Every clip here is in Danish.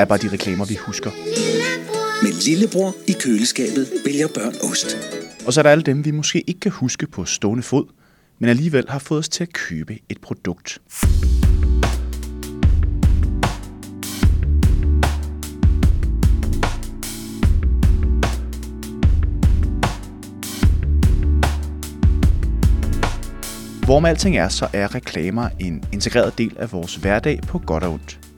er bare de reklamer, vi husker. Med lillebror i køleskabet vælger børn ost. Og så er der alle dem, vi måske ikke kan huske på stående fod, men alligevel har fået os til at købe et produkt. Hvor med alting er, så er reklamer en integreret del af vores hverdag på godt og ondt.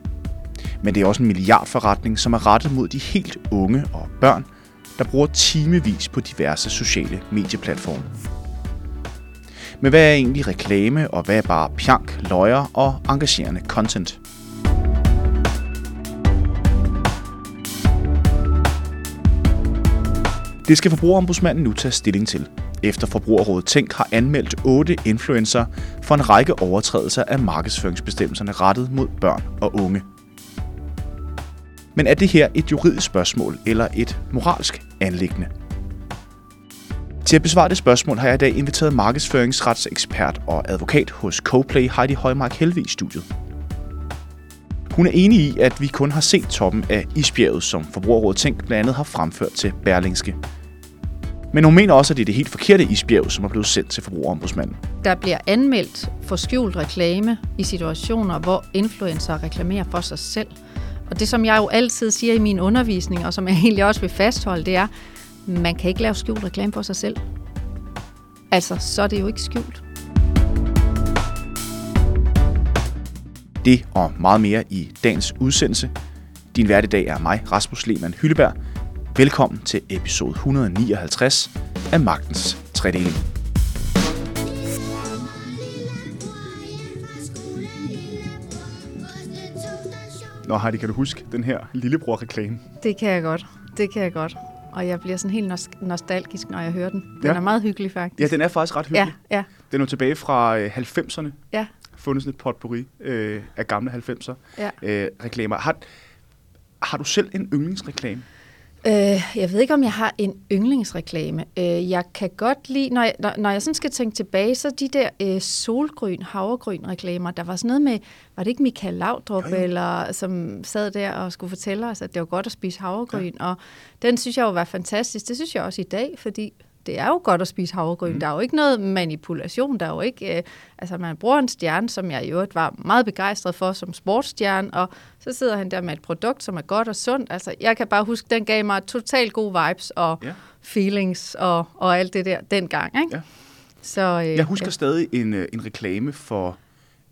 Men det er også en milliardforretning, som er rettet mod de helt unge og børn, der bruger timevis på diverse sociale medieplatforme. Men hvad er egentlig reklame, og hvad er bare pjank, løjer og engagerende content? Det skal forbrugerombudsmanden nu tage stilling til, efter Forbrugerrådet Tænk har anmeldt 8 influencer for en række overtrædelser af markedsføringsbestemmelserne rettet mod børn og unge. Men er det her et juridisk spørgsmål eller et moralsk anlæggende? Til at besvare det spørgsmål har jeg i dag inviteret markedsføringsretsekspert og advokat hos Coplay Heidi Højmark Helve i studiet. Hun er enig i, at vi kun har set toppen af isbjerget, som Forbrugerrådet Tænk blandt andet har fremført til Berlingske. Men hun mener også, at det er det helt forkerte isbjerg, som er blevet sendt til forbrugerombudsmanden. Der bliver anmeldt for skjult reklame i situationer, hvor influencer reklamerer for sig selv. Og det, som jeg jo altid siger i min undervisning, og som jeg egentlig også vil fastholde, det er, man kan ikke lave skjult reklame for sig selv. Altså, så er det jo ikke skjult. Det og meget mere i dagens udsendelse. Din hverdag er mig, Rasmus Lehmann Hylleberg. Velkommen til episode 159 af Magtens Tredeling. Nå Heidi, kan du huske den her lillebror-reklame? Det kan jeg godt. Det kan jeg godt. Og jeg bliver sådan helt nos- nostalgisk, når jeg hører den. Den Ja. er meget hyggelig, faktisk. Ja, den er faktisk ret hyggelig. ja, ja, Den er jo tilbage fra øh, 90'erne. ja, Fundet sådan et potpourri øh, af gamle 90'er ja. øh, reklamer. Har, har du selv en yndlingsreklame? Øh, jeg ved ikke, om jeg har en yndlingsreklame. Øh, jeg kan godt lide, når jeg, når, når jeg sådan skal tænke tilbage, så de der øh, solgrøn, havregrøn reklamer, der var sådan noget med, var det ikke Michael Laudrup, Jo, jo. eller som sad der og skulle fortælle os, at det var godt at spise havregryn, ja. og den synes jeg jo var fantastisk. Det synes jeg også i dag, fordi det er jo godt at spise havregryn. Mm. Der er jo ikke noget manipulation, der er jo ikke... Øh, altså, man bruger en stjerne, som jeg i øvrigt var meget begejstret for som sportsstjerne, og så sidder han der med et produkt, som er godt og sundt. Altså, jeg kan bare huske, den gav mig totalt gode vibes og Ja. feelings og, og alt det der dengang, ikke? Ja. Så, øh, Jeg husker ja. stadig en, øh, en reklame for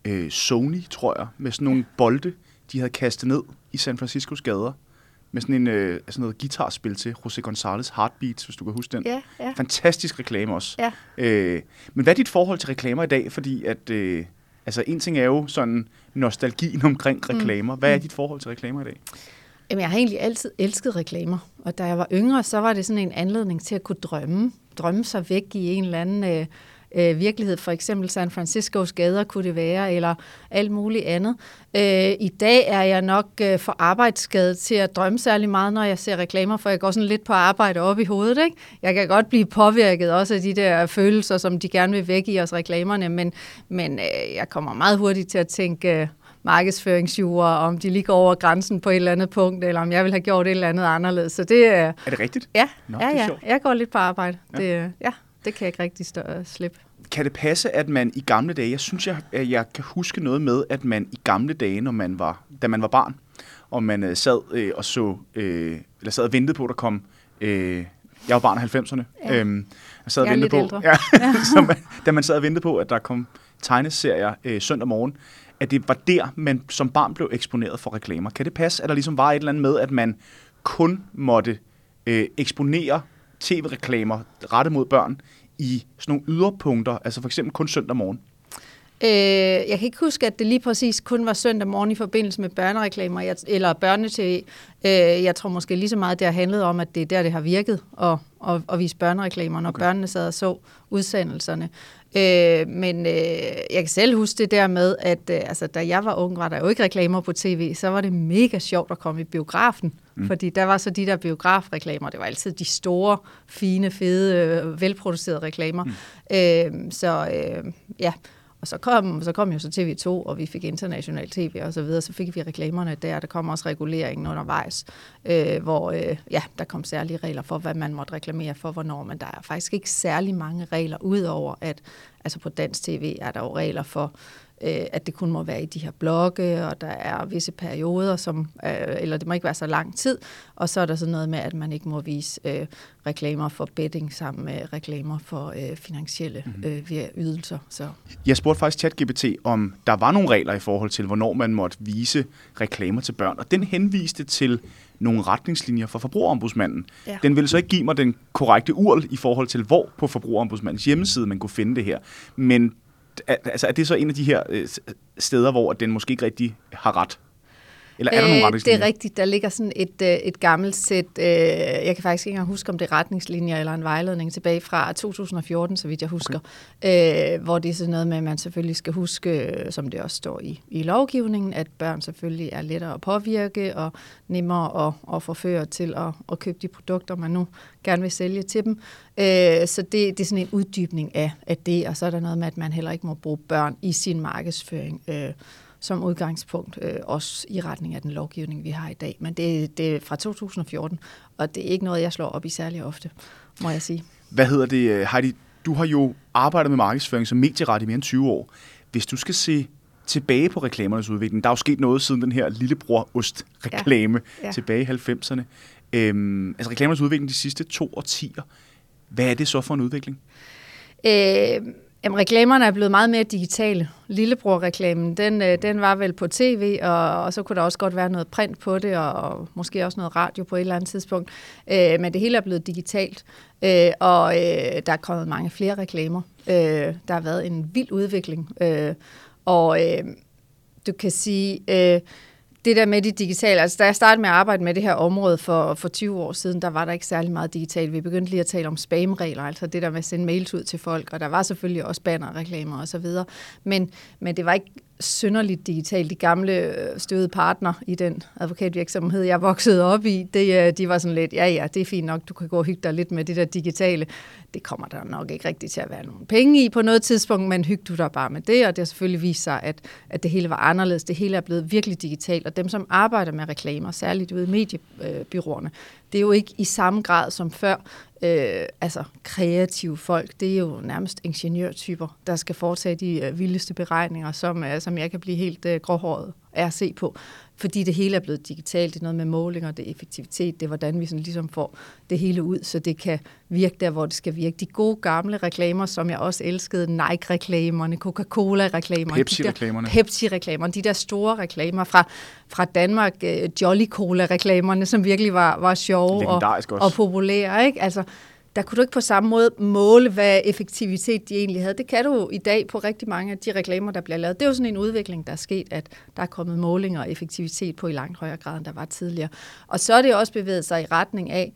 øh, Sony, tror jeg, med sådan nogle bolde, de havde kastet ned i San Franciscos gader. Med sådan en øh, sådan noget guitarspil til José González Heartbeats, hvis du kan huske den. Ja, ja. Fantastisk reklame også. Ja. Øh, men hvad er dit forhold til reklamer i dag? Fordi at, øh, altså en ting er jo sådan nostalgien omkring reklamer. Hvad er dit forhold til reklamer i dag? Jamen, jeg har egentlig altid elsket reklamer. Og da jeg var yngre, så var det sådan en anledning til at kunne drømme. Drømme sig væk i en eller anden øh, øh, virkelighed. For eksempel San Franciscos gader kunne det være, eller alt muligt andet. Øh, I dag er jeg nok øh, for arbejdsskadet til at drømme særlig meget, når jeg ser reklamer, for jeg går sådan lidt på arbejde op i hovedet. Ikke? Jeg kan godt blive påvirket også af de der følelser, som de gerne vil væk i os reklamerne, men, men øh, jeg kommer meget hurtigt til at tænke... Øh, markedsføringsjure, om de lige går over grænsen på et eller andet punkt, eller om jeg vil have gjort et eller andet anderledes. Så det er... Er det rigtigt? Ja, Nå, ja, ja. Jeg går lidt på arbejde. Ja. Ja. Det, ja, det kan jeg ikke rigtig stå, slippe. Kan det passe, at man i gamle dage, jeg synes, jeg, jeg kan huske noget med, at man i gamle dage, når man var, da man var barn, og man øh, sad øh, og så, øh, eller sad og ventede på, at der kom, øh, jeg var barn af 90'erne, Ja. øhm, jeg sad og Jeg ventede på, ældre. ja, så man, da man sad og ventede på, at der kom tegneserier øh, søndag morgen, at det var der, man som barn blev eksponeret for reklamer. Kan det passe, at der ligesom var et eller andet med, at man kun måtte øh, eksponere tv-reklamer rettet mod børn i sådan nogle yderpunkter, altså for eksempel kun søndag morgen? Øh, jeg kan ikke huske, at det lige præcis kun var søndag morgen i forbindelse med børnereklamer jeg, eller børne-tv. Øh, jeg tror måske lige så meget, det har handlet om, at det er der, det har virket at, at, at vise børnereklamer, når Okay. børnene sad og så udsendelserne. Øh, men øh, jeg kan selv huske det der med, at øh, altså, da jeg var ung, var der jo ikke reklamer på tv, så var det mega sjovt at komme i biografen. Mm. Fordi der var så de der biografreklamer, det var altid de store, fine, fede, øh, velproducerede reklamer. Mm. Øh, så øh, ja, og så kom, så kom jo så TV2, og vi fik international tv og så videre, så fik vi reklamerne der. Der kom også reguleringen undervejs, øh, hvor øh, ja, der kom særlige regler for, hvad man måtte reklamere for, hvornår. Men der er faktisk ikke særlig mange regler, udover at altså på dansk tv er der jo regler for, øh, at det kun må være i de her blogge, og der er visse perioder, som, øh, eller det må ikke være så lang tid, og så er der sådan noget med, at man ikke må vise øh, reklamer for betting sammen med reklamer for øh, finansielle mm-hmm. øh, ydelser. Så. Jeg spurgte faktisk ChatGPT, om der var nogle regler i forhold til, hvornår man måtte vise reklamer til børn, og den henviste til nogle retningslinjer for forbrugerombudsmanden. Ja. Den vil så ikke give mig den korrekte url i forhold til, hvor på forbrugerombudsmandens hjemmeside man kunne finde det her. Men altså, er det så en af de her øh, steder, hvor den måske ikke rigtig har ret? Eller er der øh, nogle retningslinjer? Det er rigtigt. Der ligger sådan et, øh, et gammelt sæt, øh, jeg kan faktisk ikke engang huske, om det er retningslinjer eller en vejledning tilbage fra 2014, så vidt jeg husker, okay. øh, hvor det er sådan noget med, at man selvfølgelig skal huske, som det også står i, i lovgivningen, at børn selvfølgelig er lettere at påvirke og nemmere at, at forføre til at, at købe de produkter, man nu gerne vil sælge til dem. Øh, så det, det er sådan en uddybning af, af det, og så er der noget med, at man heller ikke må bruge børn i sin markedsføring. Øh, som udgangspunkt, øh, også i retning af den lovgivning, vi har i dag. Men det, det er fra 2014, og det er ikke noget, jeg slår op i særlig ofte, må jeg sige. Hvad hedder det, øh, Heidi? Du har jo arbejdet med markedsføring som medieret i mere end 20 år. Hvis du skal se tilbage på reklamernes udvikling, der er jo sket noget siden den her lillebror-ost-reklame ja. Ja. tilbage i 90'erne. Øhm, altså reklamernes udvikling de sidste to årtier. Hvad er det så for en udvikling? Øh Jamen, reklamerne er blevet meget mere digitale. Lillebror-reklamen, den, øh, den var vel på tv, og, og så kunne der også godt være noget print på det, og, og måske også noget radio på et eller andet tidspunkt. Øh, men det hele er blevet digitalt, øh, og øh, der er kommet mange flere reklamer. Øh, der har været en vild udvikling, øh, og øh, du kan sige... Øh, det der med det digitale, altså da jeg startede med at arbejde med det her område for, for 20 år siden, der var der ikke særlig meget digitalt. Vi begyndte lige at tale om spamregler, altså det der med at sende mails ud til folk, og der var selvfølgelig også bannerreklamer osv., men, men det var ikke synderligt digitalt. De gamle øh, støvede partner i den advokatvirksomhed, jeg voksede op i, det, øh, de var sådan lidt, ja ja, det er fint nok, du kan gå og hygge dig lidt med det der digitale. Det kommer der nok ikke rigtig til at være nogen penge i på noget tidspunkt, men hygge du dig bare med det, og det har selvfølgelig vist sig, at, at det hele var anderledes. Det hele er blevet virkelig digitalt, og dem, som arbejder med reklamer, særligt ude i mediebyråerne, det er jo ikke i samme grad som før, øh, altså kreative folk, det er jo nærmest ingeniørtyper, der skal foretage de øh, vildeste beregninger, som, øh, som jeg kan blive helt øh, gråhåret af at se på fordi det hele er blevet digitalt. Det er noget med målinger, det er effektivitet, det er hvordan vi sådan ligesom får det hele ud, så det kan virke der, hvor det skal virke. De gode gamle reklamer, som jeg også elskede, Nike-reklamerne, Coca-Cola-reklamerne, Pepsi-reklamerne, Pepsi-reklamerne, de der store reklamer fra, fra Danmark, uh, Jolly Cola-reklamerne, som virkelig var, var sjove og, og populære. Ikke? Altså, der kunne du ikke på samme måde måle, hvad effektivitet de egentlig havde. Det kan du i dag på rigtig mange af de reklamer, der bliver lavet. Det er jo sådan en udvikling, der er sket, at der er kommet målinger og effektivitet på i langt højere grad, end der var tidligere. Og så er det også bevæget sig i retning af,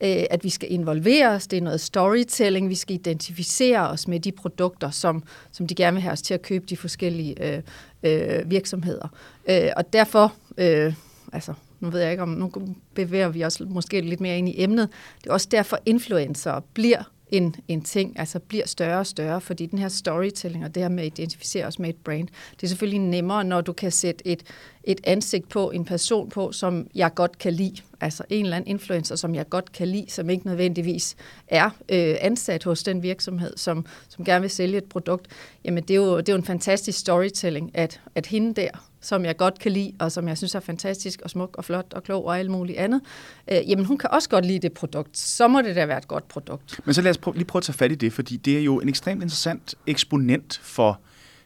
øh, at vi skal involvere os. Det er noget storytelling. Vi skal identificere os med de produkter, som, som de gerne vil have os til at købe de forskellige øh, øh, virksomheder. Øh, og derfor... Øh, altså nu ved jeg ikke om, nu bevæger vi os måske lidt mere ind i emnet, det er også derfor influencer bliver en, en ting, altså bliver større og større, fordi den her storytelling og det her med at identificere os med et brand, det er selvfølgelig nemmere, når du kan sætte et, et ansigt på, en person på, som jeg godt kan lide. Altså en eller anden influencer, som jeg godt kan lide, som ikke nødvendigvis er øh, ansat hos den virksomhed, som, som gerne vil sælge et produkt. Jamen det er jo, det er jo en fantastisk storytelling, at, at hende der, som jeg godt kan lide, og som jeg synes er fantastisk og smuk og flot og klog og alt muligt andet, øh, jamen hun kan også godt lide det produkt. Så må det da være et godt produkt. Men så lad os prø- lige prøve at tage fat i det, fordi det er jo en ekstremt interessant eksponent for,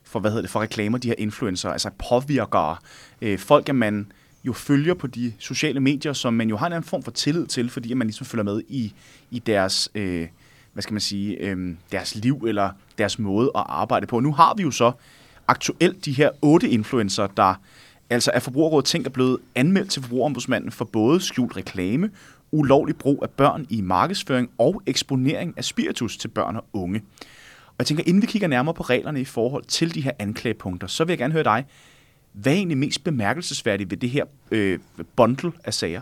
for, hvad hedder det, for reklamer, de her influencer, altså påvirkere. Øh, folk, at man jo følger på de sociale medier, som man jo har en anden form for tillid til, fordi man ligesom følger med i, i deres, øh, hvad skal man sige, øh, deres liv eller deres måde at arbejde på. Nu har vi jo så aktuelt de her otte influencer, der altså er Forbrugerrådet Tænk er blevet anmeldt til Forbrugerombudsmanden for både skjult reklame, ulovlig brug af børn i markedsføring og eksponering af spiritus til børn og unge. Og jeg tænker, inden vi kigger nærmere på reglerne i forhold til de her anklagepunkter, så vil jeg gerne høre dig. Hvad er egentlig mest bemærkelsesværdigt ved det her øh, bundle af sager?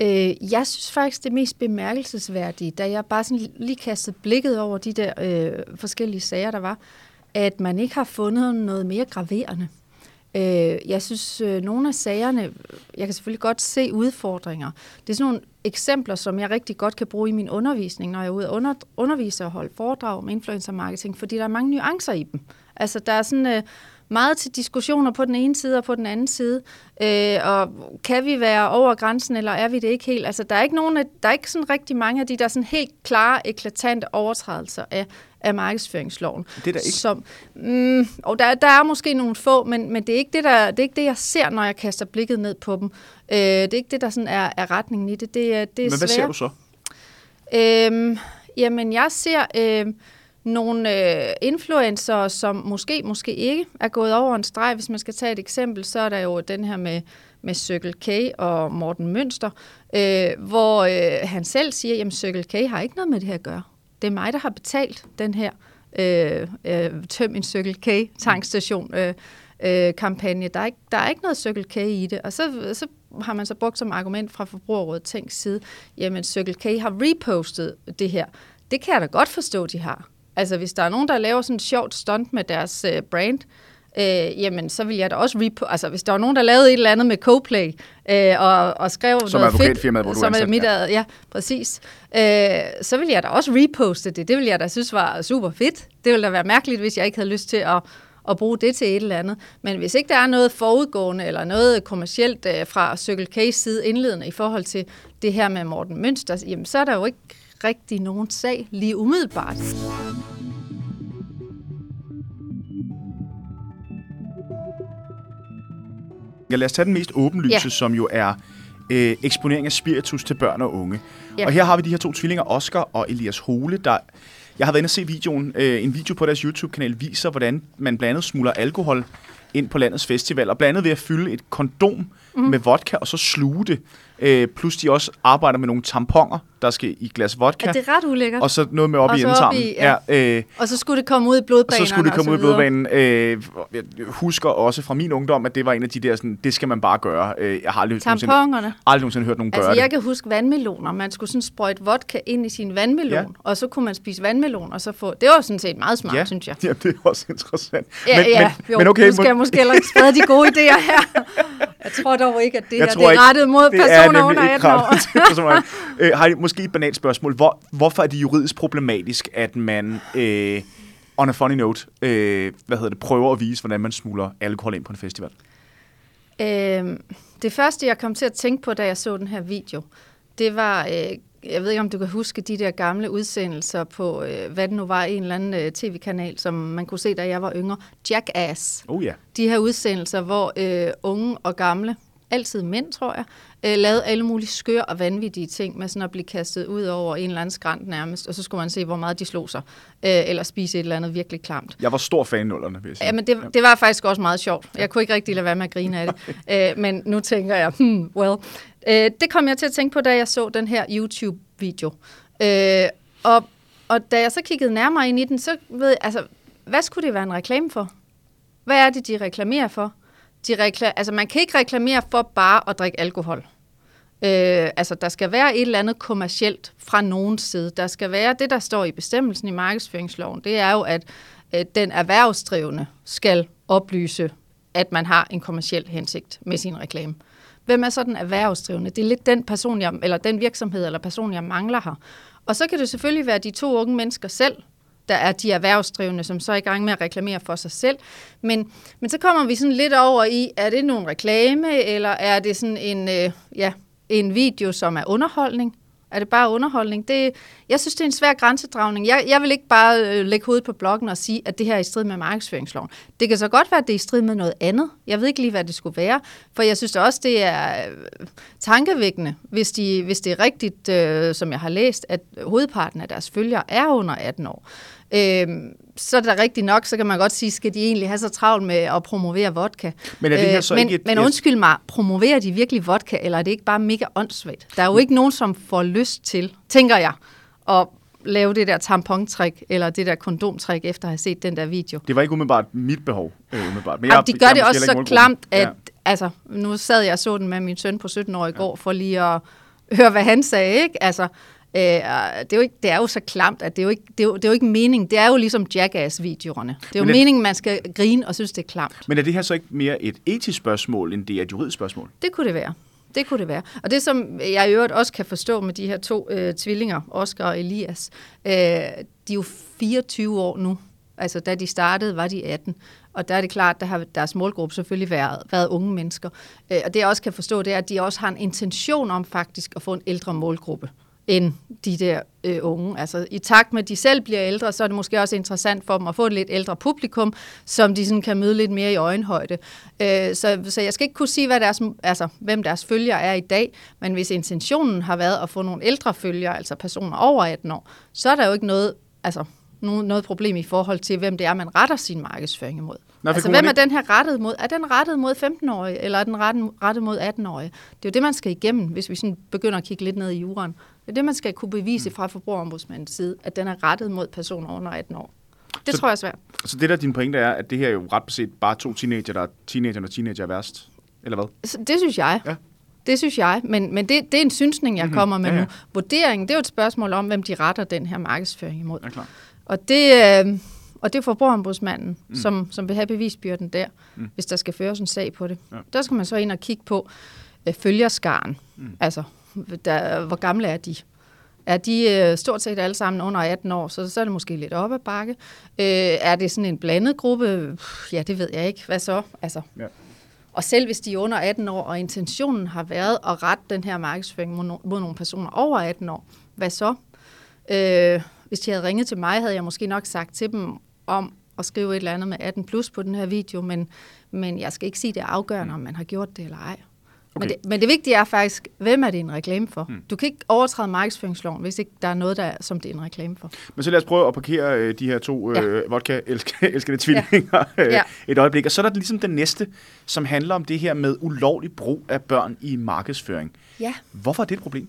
Øh, jeg synes faktisk, det mest bemærkelsesværdige, da jeg bare sådan lige kastede blikket over de der øh, forskellige sager, der var, at man ikke har fundet noget mere graverende. Øh, jeg synes, øh, nogle af sagerne, jeg kan selvfølgelig godt se udfordringer. Det er sådan nogle eksempler, som jeg rigtig godt kan bruge i min undervisning, når jeg er ude og under, undervise og holde foredrag om influencer marketing, fordi der er mange nuancer i dem. Altså, der er sådan... Øh, meget til diskussioner på den ene side og på den anden side. Øh, og kan vi være over grænsen, eller er vi det ikke helt? Altså, der er ikke, nogen af, der er ikke sådan rigtig mange af de der sådan helt klare, eklatante overtrædelser af, af markedsføringsloven. Det er der ikke. Som, mm, og der, der er måske nogle få, men, men det, er ikke det, der, det er ikke det, jeg ser, når jeg kaster blikket ned på dem. Øh, det er ikke det, der sådan er, er retningen i det. det, det er Men hvad svært. ser du så? Øhm, jamen, jeg ser øh, nogle øh, influencer, som måske, måske ikke er gået over en streg. Hvis man skal tage et eksempel, så er der jo den her med, med Circle K og Morten Mønster, øh, hvor øh, han selv siger, at Circle K har ikke noget med det her at gøre. Det er mig, der har betalt den her øh, øh, tøm en Circle K tankstation øh, øh, kampagne. Der er, ikke, der er ikke noget Circle K i det. Og så, så har man så brugt som argument fra Forbrugerrådet Tænks side, jamen Circle K har repostet det her. Det kan jeg da godt forstå, de har. Altså hvis der er nogen, der laver sådan et sjovt stunt med deres øh, brand, øh, jamen så vil jeg da også repo... Altså hvis der var nogen, der lavede et eller andet med Coplay øh, og, og skrev Som noget fedt, advokatfirmaet, hvor du som er ansat, mit, ja. ja. ja, præcis. Øh, så vil jeg da også reposte det. Det vil jeg da synes var super fedt. Det ville da være mærkeligt, hvis jeg ikke havde lyst til at, at bruge det til et eller andet. Men hvis ikke der er noget forudgående eller noget kommercielt øh, fra Circle K's side indledende i forhold til det her med Morten Mønster, jamen så er der jo ikke rigtig nogen sag lige umiddelbart. Ja, lad os tage den mest åbenlyse, Ja. som jo er øh, eksponering af spiritus til børn og unge. Ja. Og her har vi de her to tvillinger, Oscar og Elias Hole, der... Jeg har været inde og se videoen. Øh, en video på deres YouTube-kanal viser, hvordan man blandt andet smugler alkohol ind på landets festival, og blandt andet ved at fylde et kondom mm. med vodka, og så sluge det. Øh, plus de også arbejder med nogle tamponer, der skal i glas vodka, Er det ret ulækkert? og så noget med op Og i endetarmen. i- ja. øh, Og så skulle det komme ud i og blodbanerne så skulle det komme ud i blodbanen. Øh, jeg husker også fra min ungdom, at det var en af de der, sådan, det skal man bare gøre. Øh, jeg har aldrig nogensinde, Tamponerne. aldrig nogensinde hørt nogen Altså, gøre jeg det. kan huske vandmeloner. Man skulle sådan sprøjte vodka ind i sin vandmelon, Ja. ja. og så kunne man spise vandmelon, og så få... Det var sådan set meget smart, ja, synes jeg. Ja, det er også interessant. Ja, men, ja, jo, men okay, nu skal jeg måske heller ikke sprede de gode idéer her. Jeg tror dog ikke, at det jeg her det er rettet mod det er nemlig under ikke 18 år. rettet til personer. øh, har I måske et banalt spørgsmål. Hvor, hvorfor er det juridisk problematisk, at man øh, on a funny note, øh, hvad hedder det, prøver at vise, hvordan man smugler alkohol ind på en festival? Øhm, det første, jeg kom til at tænke på, da jeg så den her video, det var, øh, jeg ved ikke, om du kan huske de der gamle udsendelser på, øh, hvad det nu var, en eller anden øh, tv-kanal, som man kunne se, da jeg var yngre, Jackass. Oh ja. de her udsendelser, hvor øh, unge og gamle, altid mænd, tror jeg, øh, lavede alle mulige skøre og vanvittige ting med sådan at blive kastet ud over en eller anden skrant nærmest, og så skulle man se, hvor meget de slog sig, øh, eller spise et eller andet virkelig klamt. Jeg var stor fan nullerne, vil jeg sige. Ja, men det, det var faktisk også meget sjovt. Jeg kunne ikke rigtig lade være med at grine af det. Øh, men nu tænker jeg, hmm, well. Øh, det kom jeg til at tænke på, da jeg så den her YouTube-video. Øh, og, og da jeg så kiggede nærmere ind i den, så ved jeg, altså, hvad skulle det være en reklame for? Hvad er det, de reklamerer for? De rekla- altså, man kan ikke reklamere for bare at drikke alkohol. Øh, altså, der skal være et eller andet kommercielt fra nogen side. Der skal være det, der står i bestemmelsen i markedsføringsloven. Det er jo, at øh, den erhvervsdrivende skal oplyse, at man har en kommerciel hensigt med sin reklame. Hvem er så den erhvervsdrivende? Det er lidt den person, jeg, eller den virksomhed eller person, jeg mangler her. Og så kan det selvfølgelig være de to unge mennesker selv, der er de erhvervsdrivende, som så er i gang med at reklamere for sig selv. Men, men så kommer vi sådan lidt over i, er det nogen reklame, eller er det sådan en, øh, ja, en video, som er underholdning? Er det bare underholdning? Det, jeg synes, det er en svær grænsedragning. Jeg, jeg vil ikke bare øh, lægge hovedet på bloggen og sige, at det her er i strid med markedsføringsloven. Det kan så godt være, at det er i strid med noget andet. Jeg ved ikke lige, hvad det skulle være. For jeg synes også, det er øh, tankevækkende, hvis, de, hvis det er rigtigt, øh, som jeg har læst, at hovedparten af deres følgere er under 18 år. Øh, så er det rigtigt nok, så kan man godt sige, skal de egentlig have så travlt med at promovere vodka? Men er det her så men, ikke et- men undskyld mig, promoverer de virkelig vodka, eller er det ikke bare mega åndssvagt? Der er jo ikke nogen, som får lyst til, tænker jeg, at lave det der tampontrik, eller det der kondomtrik, efter at have set den der video. Det var ikke umiddelbart mit behov. Øh, umiddelbart. Men Jamen, de gør jeg det også så klamt, at altså, nu sad jeg og så den med min søn på 17 år i går, for lige at høre, hvad han sagde, ikke? Altså, Øh, det, er jo ikke, det er jo så klamt, at det er jo ikke, det er jo, det er jo ikke meningen. Det er jo ligesom Jackass-videoerne. Det er jo Men er- meningen, man skal grine og synes, det er klamt. Men er det her så ikke mere et etisk spørgsmål, end det er et juridisk spørgsmål? Det kunne det være. Det kunne det være. Og det, som jeg i øvrigt også kan forstå med de her to øh, tvillinger, Oscar og Elias, øh, de er jo 24 år nu. Altså, da de startede, var de 18. Og der er det klart, der har deres målgruppe selvfølgelig været, været unge mennesker. Øh, og det, jeg også kan forstå, det er, at de også har en intention om faktisk at få en ældre målgruppe end de der øh, unge. Altså i takt med, at de selv bliver ældre, så er det måske også interessant for dem at få et lidt ældre publikum, som de sådan kan møde lidt mere i øjenhøjde. Øh, så, så jeg skal ikke kunne sige, hvad deres, altså, hvem deres følgere er i dag, men hvis intentionen har været at få nogle ældre følgere, altså personer over 18 år, så er der jo ikke noget, altså, noget, noget problem i forhold til, hvem det er, man retter sin markedsføring imod. Nå, altså, hvem er den her rettet mod? Er den rettet mod 15-årige, eller er den rettet, mod 18-årige? Det er jo det, man skal igennem, hvis vi sådan begynder at kigge lidt ned i juraen. Det er det, man skal kunne bevise fra forbrugerombudsmandens side, at den er rettet mod personer under 18 år. Det Så- tror jeg er svært. Så det der din pointe er, at det her er jo ret beset bare to teenager, der er teenager, når teenager er værst. Eller hvad? Så Det synes jeg. Ja. Det synes jeg, men, men det, det er en synsning, jeg Mhm. kommer med Ja, ja. nu. Vurderingen, det er jo et spørgsmål om, hvem de retter den her markedsføring imod. Ja, klar. Og det, øh, og det er forbrugerombudsmanden, mm. som, som vil have bevisbyrden der, mm. hvis der skal føres en sag på det. Ja. Der skal man så ind og kigge på øh, følgerskaren. Mm. Altså, der, hvor gamle er de? Er de øh, stort set alle sammen under 18 år, så, så er det måske lidt op ad bakke. Øh, er det sådan en blandet gruppe? Pff, Ja, det ved jeg ikke. Hvad så? Altså, Ja. og selv hvis de er under 18 år, og intentionen har været at rette den her markedsføring mod, no- mod nogle personer over 18 år, hvad så? Øh, hvis de havde ringet til mig, havde jeg måske nok sagt til dem om at skrive et eller andet med 18 plus på den her video, men, men jeg skal ikke sige, det er afgørende, om man har gjort det eller ej. Okay. Men, det, men det vigtige er faktisk, hvem er det en reklame for? Mm. Du kan ikke overtræde markedsføringsloven, hvis ikke der er noget, der, som det er en reklame for. Men så lad os prøve at parkere øh, de her to øh, Ja. vodka-elskende tvillinger øh, Ja. et øjeblik. Og så er der ligesom den næste, som handler om det her med ulovlig brug af børn i markedsføring. Ja. Hvorfor er det et problem?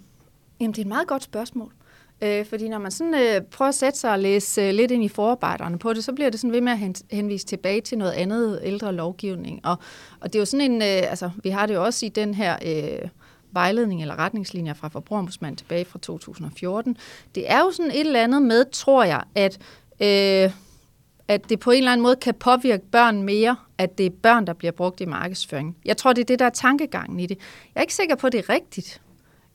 Jamen, det er et meget godt spørgsmål. Øh, Øh, fordi når man sådan øh, prøver at sætte sig og læse øh, lidt ind i forarbejderne på det, så bliver det sådan ved med at hen, henvise tilbage til noget andet ældre lovgivning. Og, og det er jo sådan en, øh, altså vi har det jo også i den her øh, vejledning eller retningslinjer fra Forbrugerombudsmanden tilbage fra 2014. Det er jo sådan et eller andet med, tror jeg, at... Øh, at det på en eller anden måde kan påvirke børn mere, at det er børn, der bliver brugt i markedsføring. Jeg tror, det er det, der er tankegangen i det. Jeg er ikke sikker på, at det er rigtigt.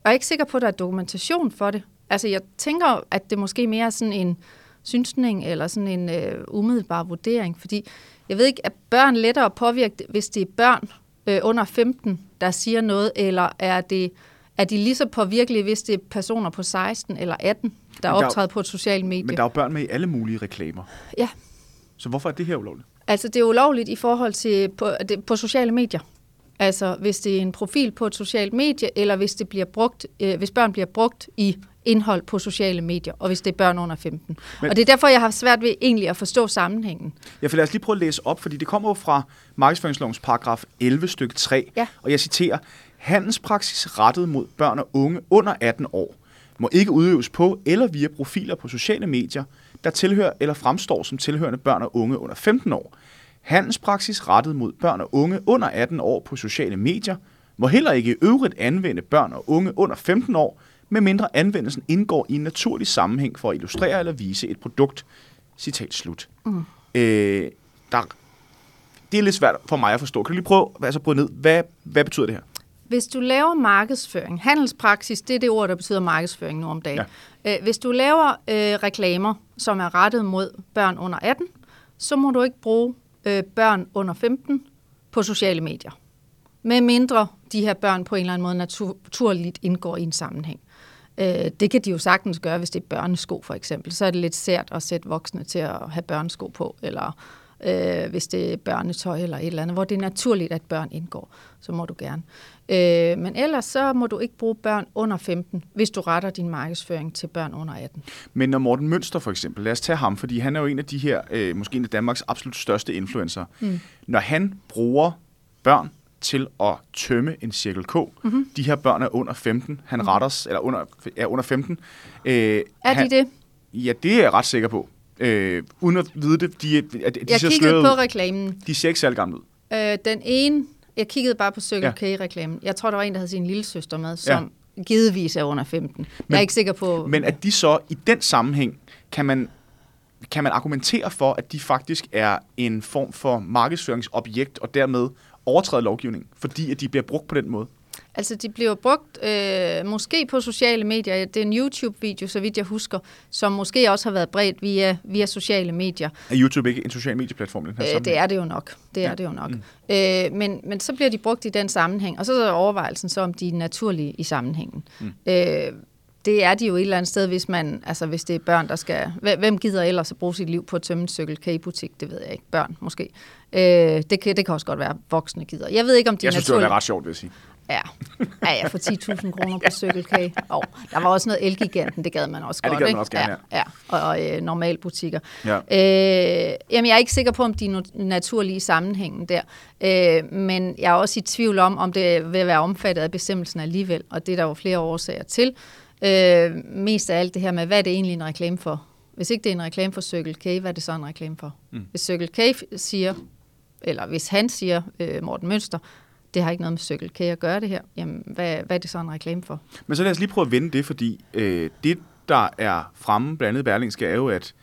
Jeg er ikke sikker på, at der er dokumentation for det. Altså, jeg tænker, at det måske mere er sådan en synsning eller sådan en øh, umiddelbar vurdering, fordi jeg ved ikke, er børn lettere at påvirke, hvis det er børn øh, under 15, der siger noget, eller er det er de lige så påvirkelige, hvis det er personer på 16 eller 18, der er optræder på et socialt medie? Men der er jo børn med i alle mulige reklamer. Ja, Så hvorfor er det her ulovligt? Altså, det er ulovligt i forhold til på, det, på sociale medier. Altså, hvis det er en profil på et socialt medie, eller hvis, det bliver brugt, øh, hvis børn bliver brugt i indhold på sociale medier, og hvis det er børn under 15. Men- og det er derfor, jeg har svært ved egentlig at forstå sammenhængen. Ja, for lad os lige prøve at læse op, fordi det kommer jo fra markedsføringslovens paragraf 11 stykke 3, Ja. og jeg citerer, handelspraksis rettet mod børn og unge under 18 år må ikke udøves på eller via profiler på sociale medier, der tilhører eller fremstår som tilhørende børn og unge under 15 år. Handelspraksis rettet mod børn og unge under 18 år på sociale medier må heller ikke i øvrigt anvende børn og unge under 15 år, medmindre anvendelsen indgår i en naturlig sammenhæng for at illustrere eller vise et produkt. Citat slut. Mm. Øh, der, det er lidt svært for mig at forstå. Kan du lige prøve altså bryde ned? Hvad, hvad betyder det her? Hvis du laver markedsføring, handelspraksis, det er det ord, der betyder markedsføring nu om dagen. Ja. Hvis du laver øh, reklamer, som er rettet mod børn under 18, så må du ikke bruge øh, børn under 15 på sociale medier. Med mindre de her børn på en eller anden måde natur- naturligt indgår i en sammenhæng. Øh, det kan de jo sagtens gøre, hvis det er børnesko for eksempel. Så er det lidt sært at sætte voksne til at have børnesko på, eller øh, hvis det er børnetøj eller et eller andet, hvor det er naturligt, at børn indgår, så må du gerne. Øh, men ellers så må du ikke bruge børn under 15, hvis du retter din markedsføring til børn under 18. Men når Morten Mønster for eksempel, lad os tage ham, fordi han er jo en af de her, øh, måske en af Danmarks absolut største influencer. Mm. Når han bruger børn til at tømme en Cirkel K, mm-hmm. de her børn er under 15, han mm. retter, eller under, er under 15. Øh, Er han, de det? Ja, det er jeg ret sikker på. Øh, uden at vide det, de, de, de Jeg ser kiggede på ud. reklamen. De ser ikke særlig gamle ud. Øh, den ene, jeg kiggede bare på Circle Ja. K-reklamen. Jeg tror, der var en, der havde sin lille søster med, som givetvis er under 15. Men, jeg er ikke sikker på... Men at de så i den sammenhæng, kan man, kan man argumentere for, at de faktisk er en form for markedsføringsobjekt, og dermed overtræder lovgivningen, fordi at de bliver brugt på den måde? Altså, de bliver brugt øh, måske på sociale medier. Det er en YouTube-video, så vidt jeg husker, som måske også har været bredt via, via sociale medier. Er YouTube ikke en social medieplatform den her øh, Det er det jo nok. Det er ja. det jo nok. Mm. Øh, men, men så bliver de brugt i den sammenhæng, og så er der overvejelsen så, om de er naturlige i sammenhængen. Mm. Øh, det er de jo et eller andet sted, hvis man, altså hvis det er børn, der skal, hvem gider ellers at bruge sit liv på at tømme en cykel butik det ved jeg ikke, børn måske. Øh, det, kan, det kan også godt være, voksne gider. Jeg ved ikke, om de Jeg synes, naturlige... det var ret sjovt, vil jeg sige. Ja, ja, ja for 10.000 kroner på cykelkage. Og der var også noget Elgiganten, det gad man også ja, godt. det gad man også gerne, ja. ja. Og, og øh, normal butikker. Ja. Øh, jamen, jeg er ikke sikker på, om de er naturlige sammenhængen der. Øh, men jeg er også i tvivl om, om det vil være omfattet af bestemmelsen alligevel. Og det er der jo flere årsager til. Øh, mest af alt det her med, hvad er det egentlig en reklame for? Hvis ikke det er en reklame for Circle K, hvad er det så en reklame for? Mm. Hvis Circle K siger, eller hvis han siger, øh, Morten Mønster, det har ikke noget med Circle K at gøre det her, jamen hvad, hvad er det så en reklame for? Men så lad os lige prøve at vende det, fordi øh, det, der er fremme, blandt andet Berlingske, er jo, at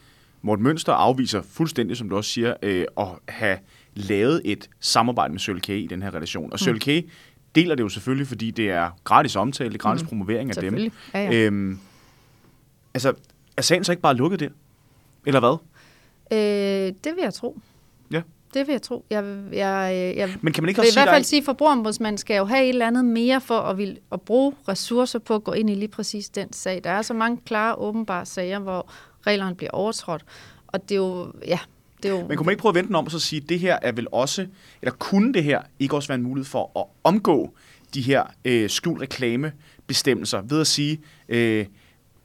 Morten Mønster afviser fuldstændig, som du også siger, øh, at have lavet et samarbejde med Circle K i den her relation. Og Circle mm. K deler det jo selvfølgelig, fordi det er gratis omtale, det er gratis mm. promovering af dem. Ja, ja. Øhm, altså, er sagen så ikke bare lukket der? Eller hvad? Øh, det vil jeg tro. Ja. Det vil jeg tro. Jeg, jeg, jeg Men kan man ikke også vil i hvert fald sige, at forbrugerombudsmanden skal jo have et eller andet mere for at, vil, at bruge ressourcer på at gå ind i lige præcis den sag. Der er så mange klare, åbenbare sager, hvor reglerne bliver overtrådt. Og det er jo, ja, det er jo... Men kunne man ikke prøve at vente om og så sige, at det her er vel også, eller kunne det her ikke også være en mulighed for at omgå de her øh, skjult reklame bestemmelser ved at sige, øh,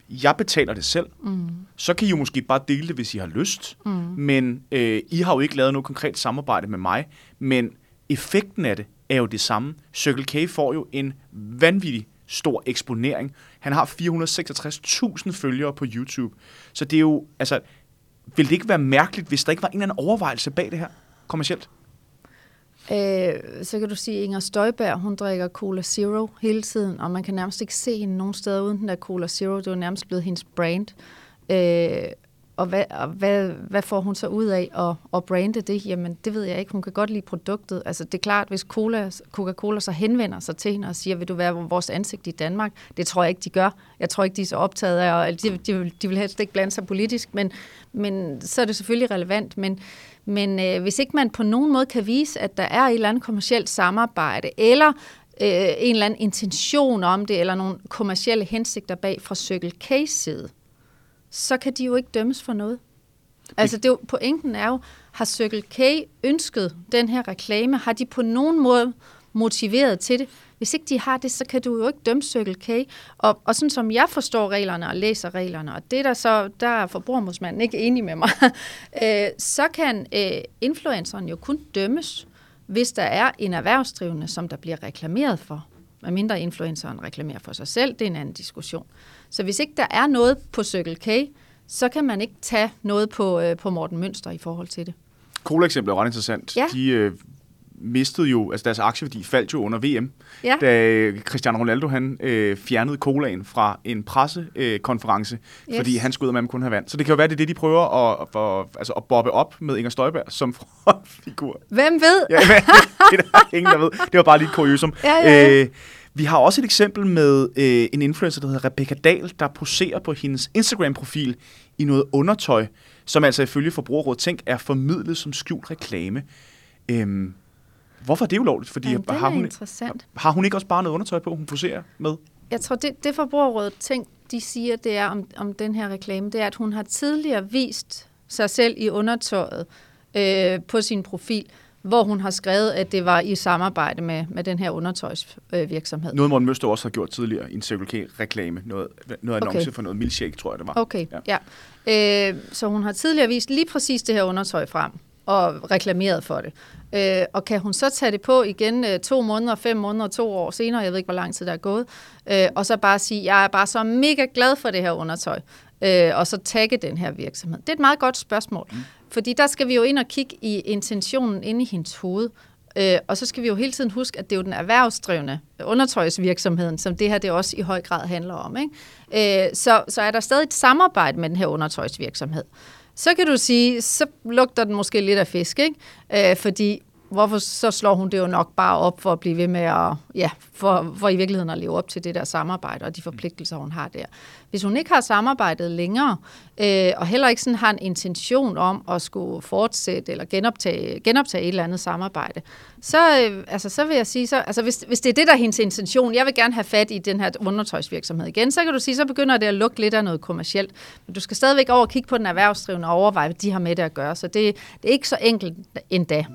jeg betaler det selv, mm. så kan I jo måske bare dele det, hvis I har lyst, mm. men øh, I har jo ikke lavet noget konkret samarbejde med mig, men effekten af det er jo det samme. Circle K får jo en vanvittig stor eksponering. Han har 466.000 følgere på YouTube. Så det er jo, altså, vil det ikke være mærkeligt, hvis der ikke var en eller anden overvejelse bag det her kommercielt? Øh, så kan du sige, at Inger Støjberg, hun drikker Cola Zero hele tiden, og man kan nærmest ikke se hende nogen steder uden den der Cola Zero. Det er nærmest blevet hendes brand. Øh, og hvad, og hvad, hvad får hun så ud af at, at brande det? Jamen, det ved jeg ikke. Hun kan godt lide produktet. Altså, det er klart, hvis Cola, Coca-Cola så henvender sig til hende og siger, vil du være vores ansigt i Danmark? Det tror jeg ikke, de gør. Jeg tror ikke, de er så optaget af, og de, de, de vil helst ikke blande sig politisk, men, men så er det selvfølgelig relevant. Men, men øh, hvis ikke man på nogen måde kan vise, at der er et eller andet kommersielt samarbejde, eller øh, en eller anden intention om det, eller nogle kommersielle hensigter bag fra Circle K side, så kan de jo ikke dømmes for noget. Altså det, pointen er jo, har Circle K ønsket den her reklame? Har de på nogen måde motiveret til det? Hvis ikke de har det, så kan du jo ikke dømme Circle K. Og, og sådan som jeg forstår reglerne og læser reglerne, og det der så, der er forbrugermusmanden ikke enig med mig, øh, så kan øh, influenceren jo kun dømmes, hvis der er en erhvervsdrivende, som der bliver reklameret for. Hvad mindre influenceren reklamerer for sig selv, det er en anden diskussion. Så hvis ikke der er noget på Circle K, så kan man ikke tage noget på, øh, på Morten Mønster i forhold til det. Cola-eksemplet er ret interessant. Ja. De øh, mistede jo, altså deres aktieværdi faldt jo under VM, ja. da Cristiano Ronaldo han øh, fjernede colaen fra en pressekonference, øh, yes. fordi han skulle ud af kun have vand. Så det kan jo være, det er det, de prøver at, for, altså at bobbe op med Inger Støjberg som frontfigur. Hvem ved? Ja, men, det er der ingen, der ved. Det var bare lige kuriosum. Ja, ja. Øh, vi har også et eksempel med øh, en influencer, der hedder Rebecca Dahl, der poserer på hendes Instagram-profil i noget undertøj, som altså ifølge Forbrugerrådet Tænk er formidlet som skjult reklame. Øhm, hvorfor er det ulovligt? Fordi Jamen, har, hun, interessant. har hun ikke også bare noget undertøj på, hun poserer med? Jeg tror, det, det Forbrugerrådet Tænk, de siger, det er om, om den her reklame, det er, at hun har tidligere vist sig selv i undertøjet øh, på sin profil, hvor hun har skrevet, at det var i samarbejde med, med den her undertøjsvirksomhed. Noget Morten Møster også har gjort tidligere i en Circle K-reklame. Noget, noget annonce okay. for noget milkshake, tror jeg det var. Okay, ja. ja. Øh, så hun har tidligere vist lige præcis det her undertøj frem og reklameret for det. Øh, og kan hun så tage det på igen øh, to måneder, fem måneder, to år senere, jeg ved ikke, hvor lang tid der er gået, øh, og så bare sige, jeg er bare så mega glad for det her undertøj, øh, og så tagge den her virksomhed? Det er et meget godt spørgsmål. Mm. Fordi der skal vi jo ind og kigge i intentionen inde i hendes hoved. Øh, og så skal vi jo hele tiden huske, at det er jo den erhvervsdrivende undertøjsvirksomheden, som det her det også i høj grad handler om. Ikke? Øh, så, så er der stadig et samarbejde med den her undertøjsvirksomhed. Så kan du sige, så lugter den måske lidt af fisk, ikke? Øh, fordi hvorfor så slår hun det jo nok bare op for at blive ved med at, ja, for, for i virkeligheden at leve op til det der samarbejde og de forpligtelser, hun har der. Hvis hun ikke har samarbejdet længere, øh, og heller ikke sådan har en intention om at skulle fortsætte eller genoptage, genoptage et eller andet samarbejde, så, øh, altså, så vil jeg sige, så, altså, hvis, hvis det er det, der er hendes intention, jeg vil gerne have fat i den her undertøjsvirksomhed igen, så kan du sige, så begynder det at lukke lidt af noget kommercielt. Men du skal stadigvæk over og kigge på den erhvervsdrivende og overveje, hvad de har med det at gøre. Så det, det er ikke så enkelt endda.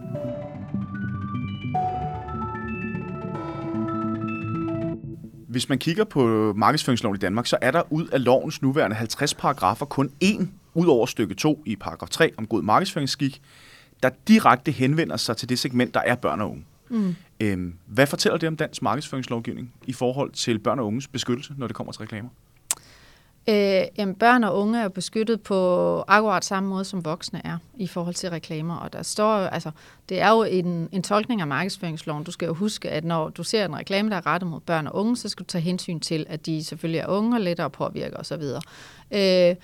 Hvis man kigger på markedsføringsloven i Danmark, så er der ud af lovens nuværende 50 paragrafer kun én, ud over stykke 2 i paragraf 3 om god markedsføringsskik, der direkte henvender sig til det segment, der er børn og unge. Mm. Øhm, hvad fortæller det om dansk markedsføringslovgivning i forhold til børn og unges beskyttelse, når det kommer til reklamer? Øh, jamen, børn og unge er beskyttet på akkurat samme måde, som voksne er i forhold til reklamer. Og der står altså, det er jo en, en tolkning af markedsføringsloven. Du skal jo huske, at når du ser en reklame, der er rettet mod børn og unge, så skal du tage hensyn til, at de selvfølgelig er unge og lettere påvirker osv. Øh,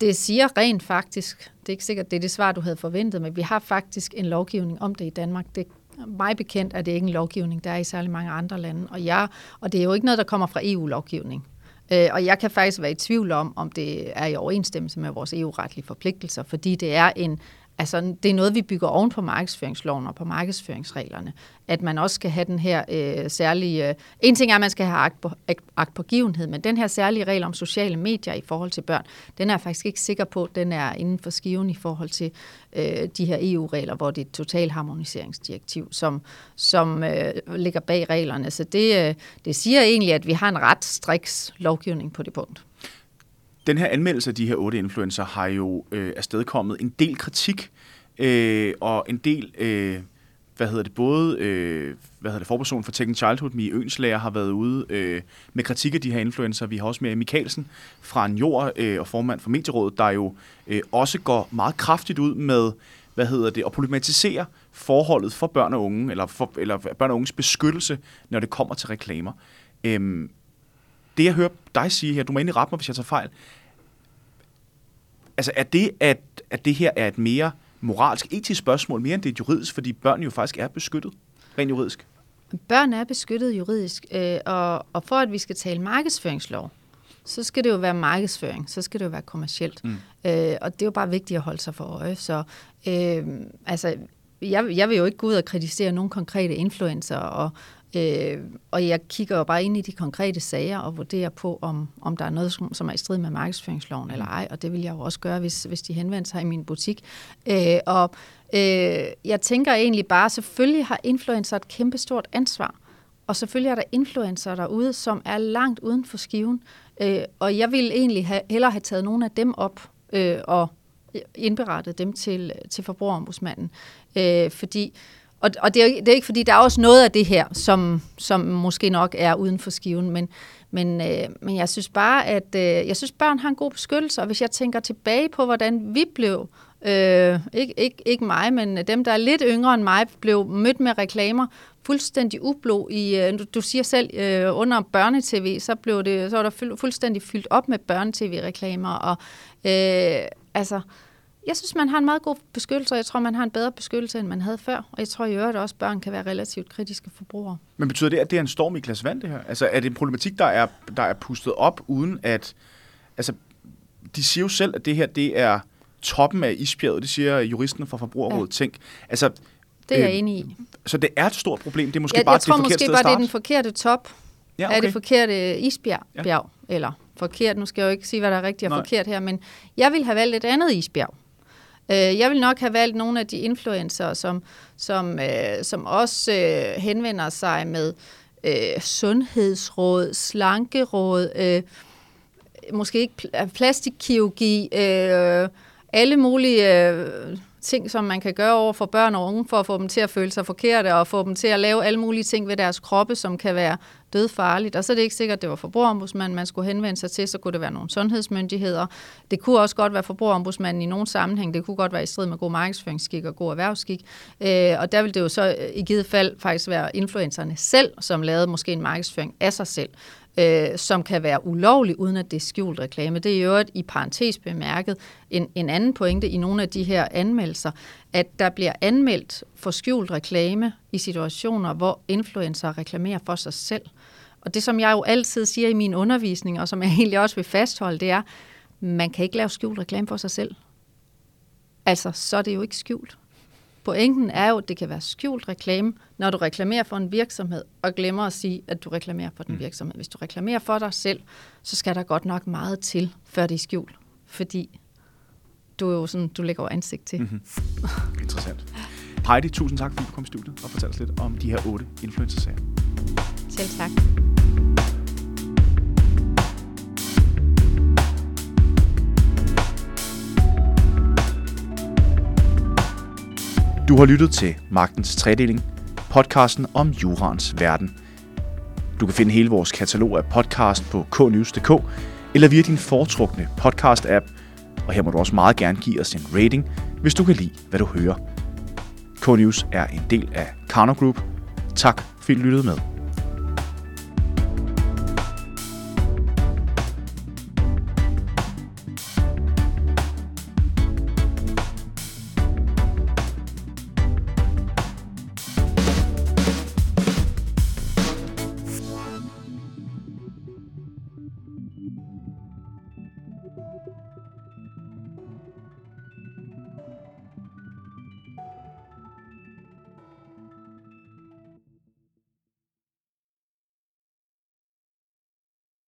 det siger rent faktisk, det er ikke sikkert, det er det svar, du havde forventet, men vi har faktisk en lovgivning om det i Danmark. Det mig bekendt er det ikke en lovgivning, der er i særlig mange andre lande. Og, jeg, og det er jo ikke noget, der kommer fra EU-lovgivning. Øh, og jeg kan faktisk være i tvivl om, om det er i overensstemmelse med vores EU-retlige forpligtelser, fordi det er en Altså, det er noget, vi bygger oven på markedsføringsloven og på markedsføringsreglerne. At man også skal have den her øh, særlige... Øh, en ting er, at man skal have agt på, agt på givenhed, men den her særlige regel om sociale medier i forhold til børn, den er jeg faktisk ikke sikker på, den er inden for skiven i forhold til øh, de her EU-regler, hvor det er et totalharmoniseringsdirektiv, som, som øh, ligger bag reglerne. Så det, øh, det siger egentlig, at vi har en ret striks lovgivning på det punkt. Den her anmeldelse af de her otte influencer har jo øh, afstedkommet en del kritik øh, og en del, øh, hvad hedder det, både øh, hvad hedder det, forpersonen for Tekken Childhood, Mie Ønslager, har været ude øh, med kritik af de her influencer. Vi har også med Michaelsen fra en jord øh, og formand for Medierådet, der jo øh, også går meget kraftigt ud med, hvad hedder det, og problematisere forholdet for børn og unge, eller, for, eller børn og unges beskyttelse, når det kommer til reklamer. Øhm, det jeg hører dig sige her, du må endelig rette mig, hvis jeg tager fejl, altså er det, at, at det her er et mere moralsk, etisk spørgsmål, mere end det er juridisk, fordi børn jo faktisk er beskyttet, rent juridisk? Børn er beskyttet juridisk, øh, og, og for at vi skal tale markedsføringslov, så skal det jo være markedsføring, så skal det jo være kommercielt. Mm. Øh, og det er jo bare vigtigt at holde sig for øje. Så øh, altså, jeg, jeg vil jo ikke gå ud og kritisere nogle konkrete influencer, og, Øh, og jeg kigger jo bare ind i de konkrete sager og vurderer på, om, om der er noget, som, er i strid med markedsføringsloven eller ej, og det vil jeg jo også gøre, hvis, hvis de henvender sig i min butik. Øh, og øh, jeg tænker egentlig bare, selvfølgelig har influencer et kæmpestort ansvar, og selvfølgelig er der influencer derude, som er langt uden for skiven, øh, og jeg vil egentlig have, hellere have taget nogle af dem op øh, og indberettet dem til, til forbrugerombudsmanden, øh, fordi og, og det, er, det er ikke fordi, der er også noget af det her, som, som måske nok er uden for skiven, men, men, øh, men jeg synes bare, at øh, jeg synes, børn har en god beskyttelse, og hvis jeg tænker tilbage på, hvordan vi blev, øh, ikke, ikke, ikke mig, men dem, der er lidt yngre end mig, blev mødt med reklamer, fuldstændig ublå i, øh, du, du siger selv, øh, under børnetv, så, blev det, så var der fuldstændig fyldt op med børnetv-reklamer, og øh, altså, jeg synes, man har en meget god beskyttelse, og jeg tror, man har en bedre beskyttelse, end man havde før. Og jeg tror i øvrigt også, at børn kan være relativt kritiske forbrugere. Men betyder det, at det er en storm i glas vand, det her? Altså, er det en problematik, der er, der er pustet op, uden at... Altså, de siger jo selv, at det her, det er toppen af isbjerget. Det siger juristen fra Forbrugerrådet ja. Tænk. Altså, det er jeg øh, enig i. Så det er et stort problem. Det er måske jeg, bare jeg tror det måske bare, det er den forkerte top ja, okay. Er det forkerte isbjerg, ja. bjerg, eller forkert, nu skal jeg jo ikke sige, hvad der er rigtigt og Nej. forkert her, men jeg vil have valgt et andet isbjerg. Øh, jeg vil nok have valgt nogle af de influencer, som, som, øh, som også øh, henvender sig med øh, sundhedsråd, slankeråd, øh, måske ikke plastikkirurgi, øh, alle mulige øh, ting, som man kan gøre over for børn og unge, for at få dem til at føle sig forkerte, og få dem til at lave alle mulige ting ved deres kroppe, som kan være dødfarligt. Og så er det ikke sikkert, at det var forbrugerombudsmanden, man skulle henvende sig til, så kunne det være nogle sundhedsmyndigheder. Det kunne også godt være forbrugerombudsmanden i nogle sammenhæng. Det kunne godt være i strid med god markedsføringsskik og god erhvervsskik. Øh, og der vil det jo så i givet fald faktisk være influencerne selv, som lavede måske en markedsføring af sig selv øh, som kan være ulovlig, uden at det er skjult reklame. Det er jo i parentes bemærket en, en anden pointe i nogle af de her anmeldelser, at der bliver anmeldt for skjult reklame i situationer, hvor influencer reklamerer for sig selv. Og det, som jeg jo altid siger i min undervisning, og som jeg egentlig også vil fastholde, det er, man kan ikke lave skjult reklame for sig selv. Altså, så er det jo ikke skjult. Pointen er jo, at det kan være skjult reklame, når du reklamerer for en virksomhed, og glemmer at sige, at du reklamerer for den mm. virksomhed. Hvis du reklamerer for dig selv, så skal der godt nok meget til, før det er skjult. Fordi du er jo sådan, du lægger ansigt til. Mm-hmm. Interessant. Heidi, tusind tak, fordi du kom i studiet og fortalte os lidt om de her otte influencer-sager. Selv tak. Du har lyttet til Magtens Tredeling, podcasten om jurans verden. Du kan finde hele vores katalog af podcast på knews.dk eller via din foretrukne podcast-app, og her må du også meget gerne give os en rating, hvis du kan lide, hvad du hører. K-News er en del af Karno Group. Tak fordi du lyttede med.